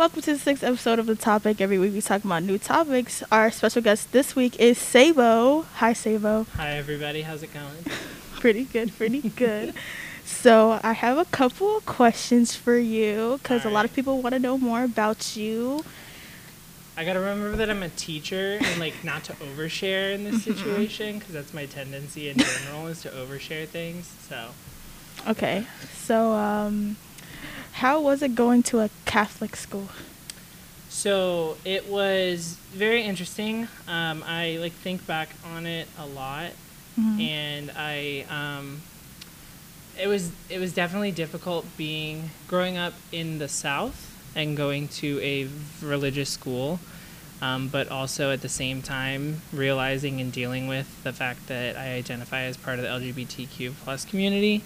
welcome to the sixth episode of The Topic. Every week we talk about new topics. Our special guest this week is Sabo. Hi, Sabo. Hi, everybody. How's it going? pretty good, pretty good. So, I have a couple of questions for you because a lot of people want to know more about you. I gotta remember that I'm a teacher and like not to overshare in this situation because that's my tendency in general is to overshare things. So, okay. So, um, how was it going to a Catholic school? So it was very interesting. Um, I like think back on it a lot, mm-hmm. and I um, it was it was definitely difficult being growing up in the South and going to a religious school, um, but also at the same time realizing and dealing with the fact that I identify as part of the LGBTQ plus community.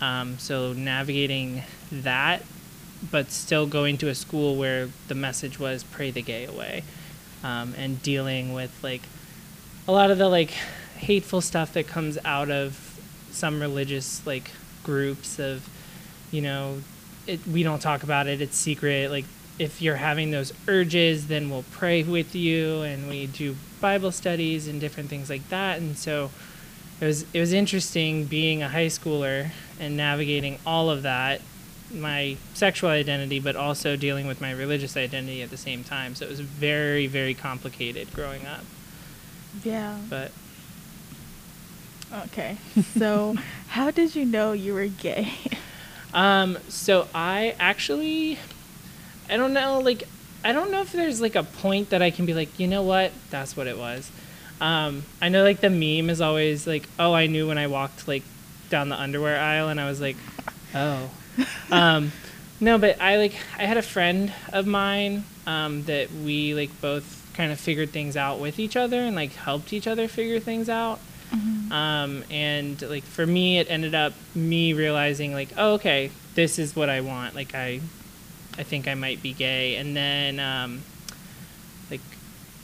Um, so navigating that, but still going to a school where the message was pray the gay away, um, and dealing with like a lot of the like hateful stuff that comes out of some religious like groups of, you know, it, we don't talk about it. It's secret. Like if you're having those urges, then we'll pray with you, and we do Bible studies and different things like that. And so it was it was interesting being a high schooler and navigating all of that my sexual identity but also dealing with my religious identity at the same time. So it was very very complicated growing up. Yeah. But okay. So how did you know you were gay? Um so i actually i don't know like i don't know if there's like a point that i can be like you know what? That's what it was um, I know like the meme is always like, oh, I knew when I walked like down the underwear aisle, and I was like, oh. um, no, but I like I had a friend of mine um, that we like both kind of figured things out with each other and like helped each other figure things out. Mm-hmm. Um, and like for me, it ended up me realizing like, oh, okay, this is what I want. Like I, I think I might be gay, and then um,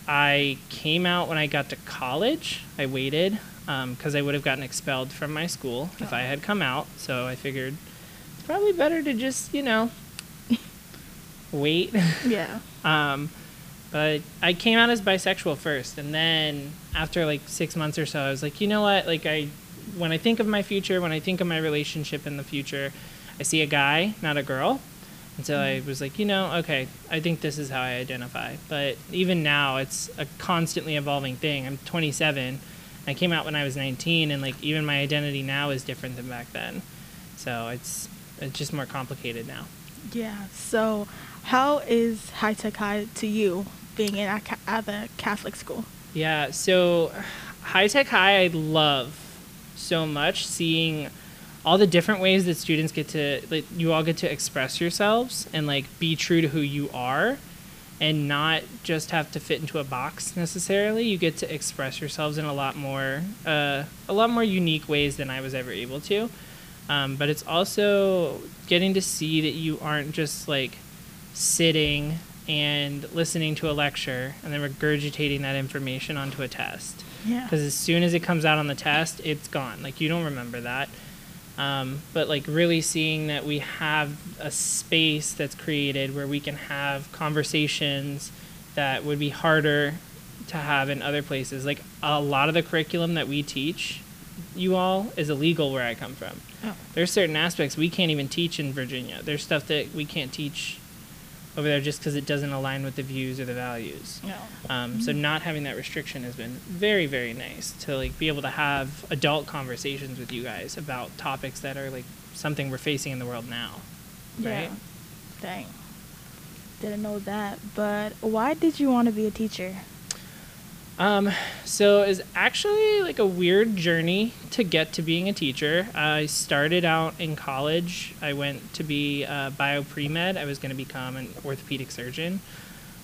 I came out when I got to college. I waited because um, I would have gotten expelled from my school if I had come out. So I figured it's probably better to just, you know, wait. Yeah. um, but I came out as bisexual first, and then after like six months or so, I was like, you know what? Like I, when I think of my future, when I think of my relationship in the future, I see a guy, not a girl. And so I was like, you know, okay, I think this is how I identify. But even now, it's a constantly evolving thing. I'm 27. I came out when I was 19, and like even my identity now is different than back then. So it's it's just more complicated now. Yeah. So how is High Tech High to you being in at, at the Catholic school? Yeah. So High Tech High, I love so much seeing all the different ways that students get to like you all get to express yourselves and like be true to who you are and not just have to fit into a box necessarily. You get to express yourselves in a lot more uh, a lot more unique ways than i was ever able to. Um, but it's also getting to see that you aren't just like sitting and listening to a lecture and then regurgitating that information onto a test. Yeah. Because as soon as it comes out on the test it's gone. Like you don't remember that um, but like really seeing that we have a space that's created where we can have conversations that would be harder to have in other places. Like a lot of the curriculum that we teach you all is illegal where I come from. Oh. There's certain aspects we can't even teach in Virginia. There's stuff that we can't teach over there just because it doesn't align with the views or the values. No. Um, mm-hmm. So not having that restriction has been very very nice to like be able to have adult conversations with you guys about topics that are like something we're facing in the world now. Yeah. Dang. Didn't know that. But why did you want to be a teacher? Um, so it's actually like a weird journey to get to being a teacher. I started out in college. I went to be a bio pre med. I was going to become an orthopedic surgeon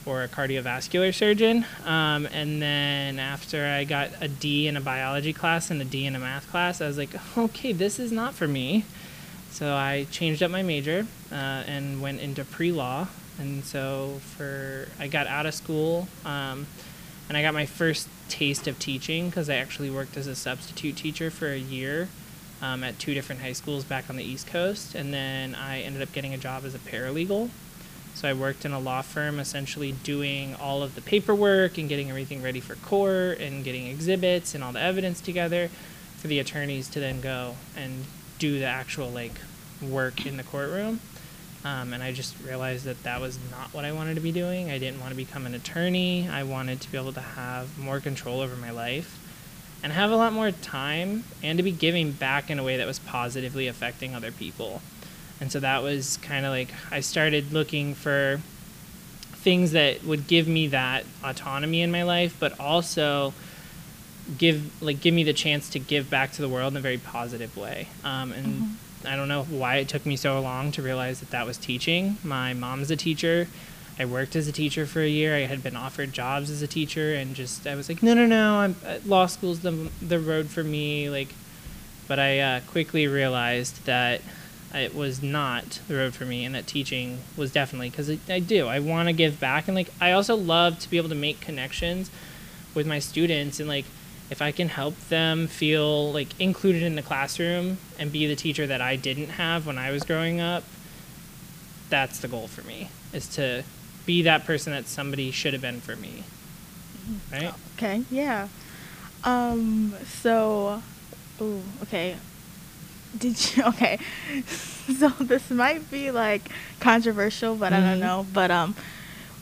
or a cardiovascular surgeon. Um, and then after I got a D in a biology class and a D in a math class, I was like, okay, this is not for me. So I changed up my major uh, and went into pre law. And so for I got out of school. Um, and I got my first taste of teaching because I actually worked as a substitute teacher for a year um, at two different high schools back on the East Coast, and then I ended up getting a job as a paralegal. So I worked in a law firm, essentially doing all of the paperwork and getting everything ready for court and getting exhibits and all the evidence together for the attorneys to then go and do the actual like work in the courtroom. Um, and I just realized that that was not what I wanted to be doing. I didn't want to become an attorney. I wanted to be able to have more control over my life and have a lot more time and to be giving back in a way that was positively affecting other people. And so that was kind of like I started looking for things that would give me that autonomy in my life, but also give like give me the chance to give back to the world in a very positive way. Um, and mm-hmm I don't know why it took me so long to realize that that was teaching. My mom's a teacher. I worked as a teacher for a year. I had been offered jobs as a teacher, and just I was like, no, no, no. I'm uh, law school's the the road for me. Like, but I uh, quickly realized that it was not the road for me, and that teaching was definitely because I, I do. I want to give back, and like I also love to be able to make connections with my students and like if I can help them feel like included in the classroom and be the teacher that I didn't have when I was growing up, that's the goal for me is to be that person that somebody should have been for me. Right? Okay, yeah. Um so ooh, okay. Did you okay. so this might be like controversial, but mm-hmm. I don't mm-hmm. know. But um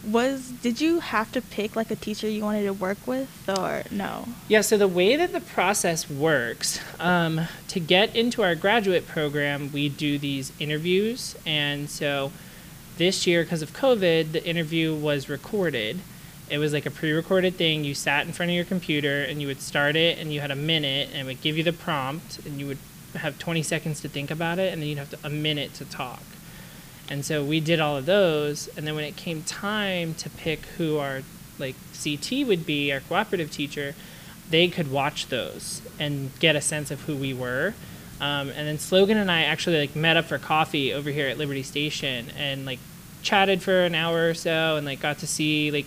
was did you have to pick like a teacher you wanted to work with or no? Yeah so the way that the process works um, to get into our graduate program we do these interviews. And so this year because of covid the interview was recorded. It was like a pre-recorded thing. You sat in front of your computer and you would start it and you had a minute and it would give you the prompt and you would have 20 seconds to think about it and then you'd have to, a minute to talk and so we did all of those. And then when it came time to pick who our like CT would be, our cooperative teacher, they could watch those and get a sense of who we were. Um, and then Slogan and I actually like met up for coffee over here at Liberty Station and like chatted for an hour or so and like got to see like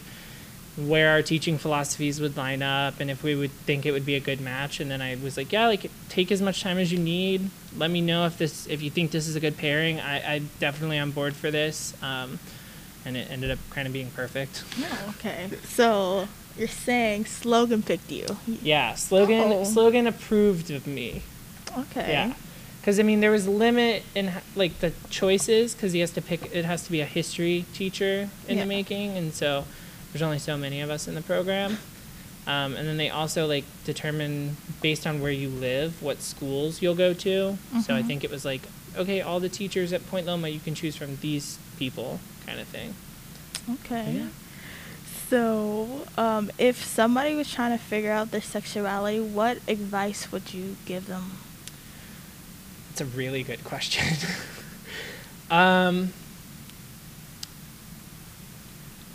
where our teaching philosophies would line up and if we would think it would be a good match and then i was like yeah like take as much time as you need let me know if this if you think this is a good pairing. I i definitely on board for this um, and it ended up kind of being perfect. Oh, okay. So you're saying slogan picked you. Yeah slogan oh. slogan approved of me. Okay. Yeah. Because i mean there was a limit in like the choices because he has to pick it has to be a history teacher in yeah. the making and so there's only so many of us in the program. Um, and then they also like determine based on where you live what schools you'll go to. Mm-hmm. So I mm-hmm. think it was like, okay, all the teachers at Point Loma you can choose from these people, kind of thing. Okay. Yeah. So, um, if somebody was trying to figure out their sexuality, what advice would you give them? It's a really good question. um,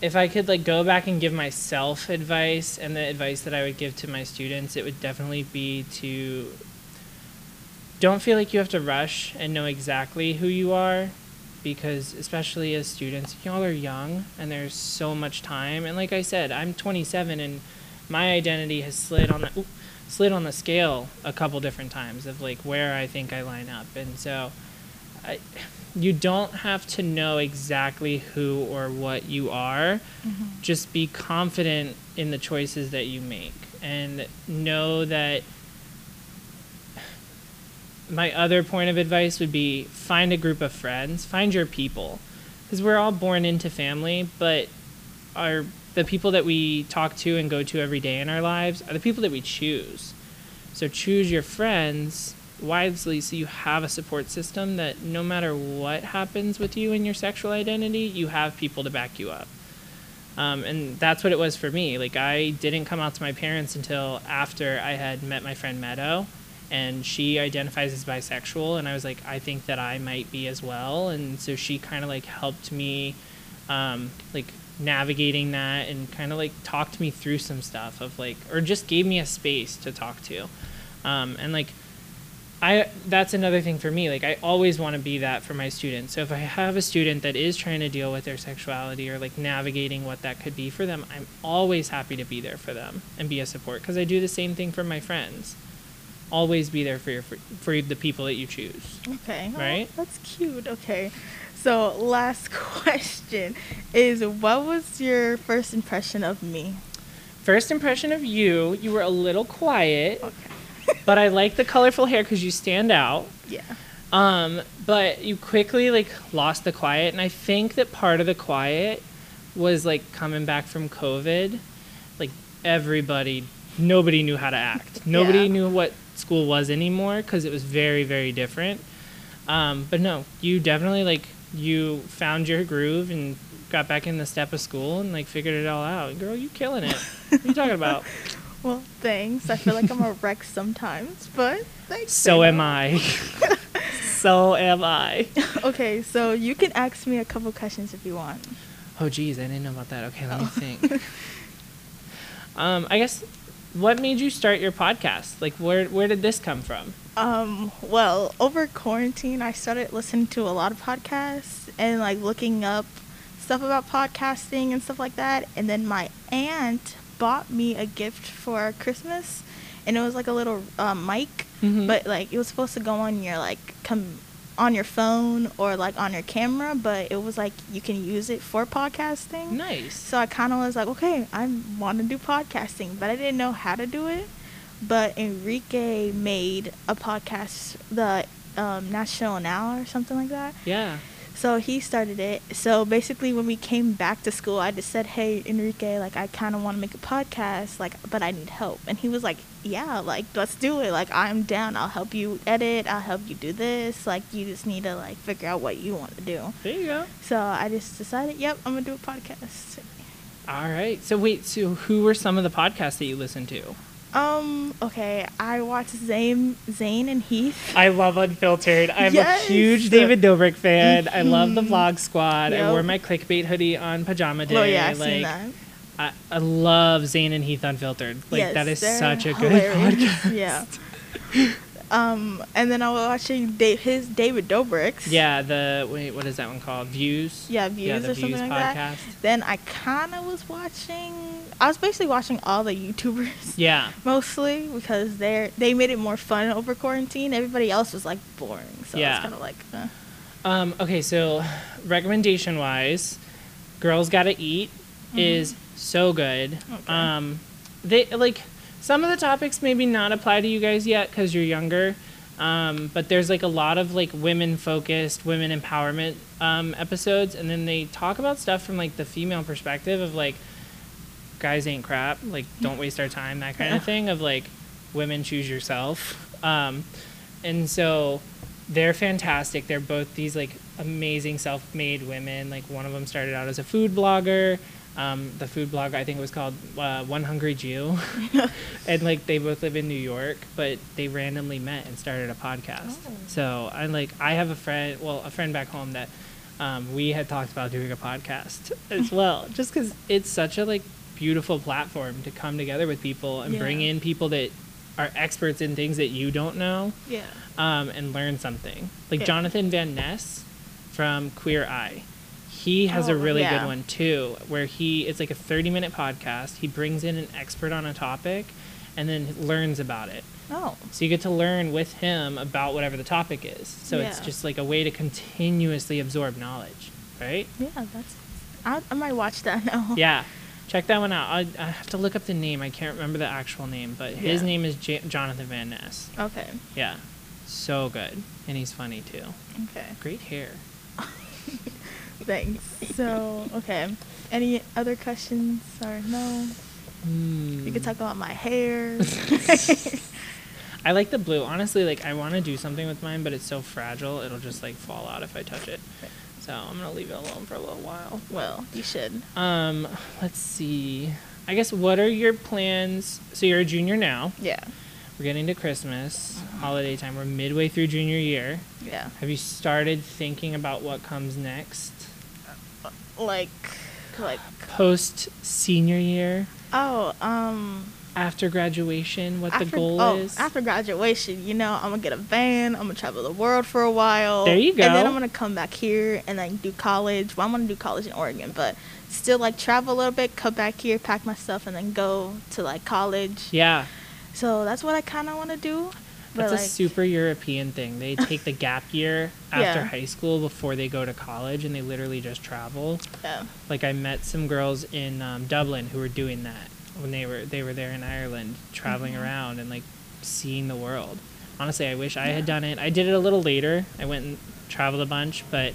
if I could like go back and give myself advice and the advice that I would give to my students, it would definitely be to don't feel like you have to rush and know exactly who you are because especially as students, y'all are young and there's so much time. And like I said, I'm 27 and my identity has slid on the ooh, slid on the scale a couple different times of like where I think I line up. And so I you don't have to know exactly who or what you are. Mm-hmm. Just be confident in the choices that you make and know that my other point of advice would be find a group of friends, find your people. Because we're all born into family, but our the people that we talk to and go to every day in our lives are the people that we choose. So choose your friends wisely so you have a support system that no matter what happens with you and your sexual identity, you have people to back you up. Um, and that's what it was for me. Like, I didn't come out to my parents until after I had met my friend Meadow, and she identifies as bisexual. And I was like, I think that I might be as well. And so she kind of like helped me, um, like, navigating that and kind of like talked me through some stuff of like, or just gave me a space to talk to. Um, and like, I that's another thing for me. Like I always want to be that for my students. So if I have a student that is trying to deal with their sexuality or like navigating what that could be for them, I'm always happy to be there for them and be a support because I do the same thing for my friends. Always be there for your for, for the people that you choose. Okay. Right? Oh, that's cute. Okay. So, last question is what was your first impression of me? First impression of you, you were a little quiet, Okay. But I like the colorful hair because you stand out. Yeah. Um, but you quickly like lost the quiet, and I think that part of the quiet was like coming back from COVID. Like everybody, nobody knew how to act. Nobody Yeah. knew what school was anymore because it was very, very different. Um, but no, you definitely like you found your groove and got back in the step of school and like figured it all out. Girl, you killing it. what are you talking about? Well, thanks. I feel like I'm a wreck sometimes, but thanks. So am. I. so am I. Okay, so you can ask me a couple questions if you want. Oh, geez, I didn't know about that. Okay, let me Oh. think. um, I guess, what made you start your podcast? Like, where where did this come from? Um, well, over quarantine, I started listening to a lot of podcasts and like looking up stuff about podcasting and stuff like that. And then my aunt bought me a gift for Christmas, and it was like a little um, mic, Mhm. but like it was supposed to go on your like come on your phone or like on your camera, but it was like you can use it for podcasting. Nice. So I kind of was like, okay, I want to do podcasting, but I didn't know how to do it. But Enrique made a podcast, the um, National Now or something like that. Yeah. So he started it. So basically, when we came back to school, I just said, "Hey, Enrique, like I kind of want to make a podcast, like, but I need help." And he was like, "Yeah, like let's do it. Like I'm down. I'll help you edit. I'll help you do this. Like you just need to like figure out what you want to do." There you go. So I just decided, "Yep, I'm gonna do a podcast." All right. So wait. So who were some of the podcasts that you listened to? Um. Okay. I watched Zane, Zane and Heath. I love Unfiltered. I'm Yes. a huge David Dobrik fan. I love the Mhm. Vlog Squad. I Yep. wore my clickbait hoodie on pajama day. oh yeah, I've like, seen that. I, I love Zane and Heath Unfiltered. Like Yes, that is such a good podcast. Yeah. Um. And then I was watching Dave, his David Dobrik's. Yeah, the wait, what is that one called? Views. Yeah, Views yeah, the or something Views like podcast. that. Then I kind of was watching. I was basically watching all the YouTubers. Yeah, Mostly because they're they made it more fun over quarantine. Everybody else was like boring, so Yeah. it's kind of like. Uh. Um, okay, so recommendation wise, Girls Gotta Eat is so good. Mm-hmm. Okay. Um, they like some of the topics maybe not apply to you guys yet because you're younger. Um, but there's like a lot of like women focused, women empowerment um, episodes, and then they talk about stuff from like the female perspective of like guys ain't crap, like don't waste our time, that kind Yeah. of thing. Of like women choose yourself. Um, and so they're fantastic. They're both these like amazing self-made women. Like one of them started out as a food blogger. Um, the food blog I think it was called uh, One Hungry Jew, and like they both live in New York, but they randomly met and started a podcast. Oh. So I like I have a friend, well, a friend back home that um, we had talked about doing a podcast as well, just because it's such a like beautiful platform to come together with people and bring in people that are experts in things that you don't know Yeah. um, and learn something. Like Yeah. Jonathan Van Ness from Queer Eye. He has a Oh, really yeah. good one too, where he it's like a 30 minute podcast. He brings in an expert on a topic and then learns about it. Oh. So you get to learn with him about whatever the topic is. So it's just like a way to continuously absorb knowledge, right? Yeah, that's. I, I might watch that now. Yeah. Check that one out. I, I have to look up the name. I can't remember the actual name, but his name is J- Jonathan Van Ness. Okay. Yeah. So good. And he's funny too. Okay. Great hair. Thanks. So okay. Any other questions or no? You can talk about my hair. I like the blue. Honestly, like I want to do something with mine, but it's so fragile, it'll just like fall out if I touch it. So I'm gonna leave it alone for a little while. well, you should. Um, let's see. I guess what are your plans? So you're a junior now. Yeah. We're getting to Christmas, holiday time. We're midway through junior year. Yeah. Have you started thinking about what comes next? Like, like. Post senior year, Oh, um. after graduation, what the goal oh, is? after graduation, you know, I'm gonna get a van. I'm gonna travel the world for a while. There you go. And then. I'm gonna come back here and like do college. Well, I'm gonna do college in Oregon, but still like travel a little bit, come back here, pack my stuff, and then go to like college. yeah. So that's what I kind of want to do. That's like, a super European thing. They take the gap year after Yeah. high school before they go to college, and they literally just travel. yeah. Like I met some girls in um, Dublin who were doing that when they were they were there in Ireland, traveling Mhm. around and like seeing the world. Honestly, I wish I had done it. I did it a little later. I went and traveled a bunch, but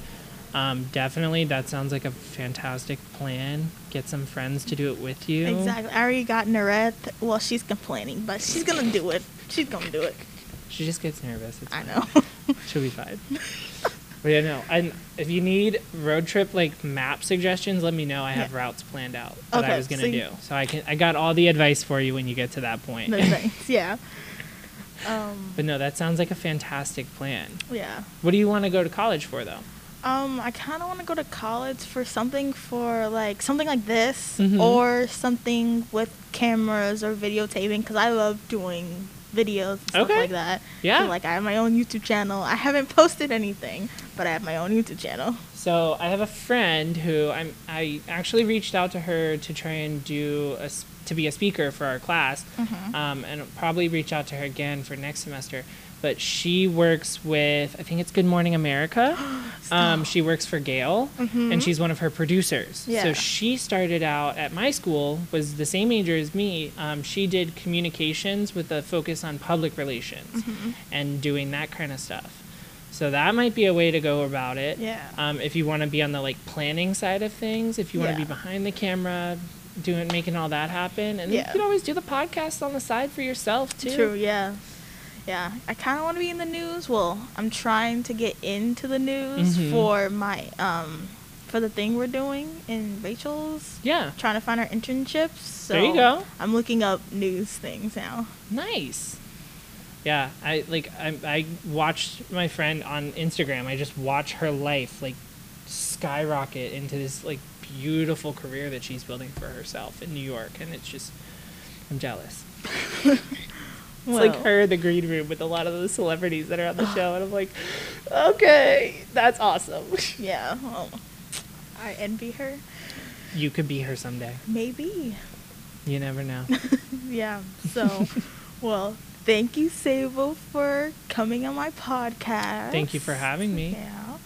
um, definitely that sounds like a fantastic plan. Get some friends to do it with you. Exactly. I already got Nareth. Well, she's complaining, but she's gonna do it. She's gonna do it. She just gets nervous. It's I fine. know. She'll be fine. but yeah, no. And if you need road trip like map suggestions, let me know. I have Yeah. routes planned out that I was gonna so you- do. So I can. I got all the advice for you when you get to that point. no thanks. Yeah. Um. but no, that sounds like a fantastic plan. Yeah. What do you want to go to college for though? Um, I kind of want to go to college for something for like something like this Mhm. or something with cameras or videotaping because I love doing videos and stuff Okay. like that. Yeah. So, like I have my own YouTube channel. I haven't posted anything, but I have my own YouTube channel. So I have a friend who I'm. I actually reached out to her to try and do a to be a speaker for our class, Mhm. um, and I'll probably reach out to her again for next semester. But she works with I think it's Good Morning America. um, she works for Gail, Mhm. and she's one of her producers. Yeah. So she started out at my school was the same major as me. Um, she did communications with a focus on public relations Mhm. and doing that kind of stuff. So that might be a way to go about it. Yeah. Um, if you want to be on the like planning side of things, if you want to Yeah. be behind the camera, doing making all that happen, and Yeah. you could always do the podcast on the side for yourself too. True. Yeah. Yeah. I kind of want to be in the news. Well, I'm trying to get into the news Mhm. for my um for the thing we're doing in Rachel's. Yeah. Trying to find our internships. So There you go. I'm looking up news things now. Nice. Yeah, I like I I watched my friend on Instagram. I just watch her life like skyrocket into this like beautiful career that she's building for herself in New York, and it's just I'm jealous. It's like her in the green room with a lot of the celebrities that are on the show, and I'm like, okay, that's awesome. Yeah. Well, I envy her. You could be her someday. Maybe. You never know. Yeah. So, well, thank you, Sabo, for coming on my podcast. Thank you for having me. Yeah.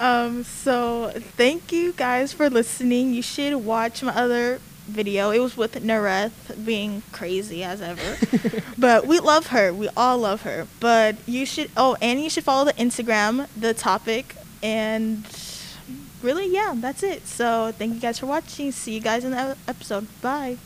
um, so thank you guys for listening. You should watch my other video. It was with Nareth being crazy as ever. but we love her. We all love her. But you should oh, and you should follow the Instagram, the topic, and really, yeah, that's it. So thank you guys for watching. See you guys in the episode. Bye.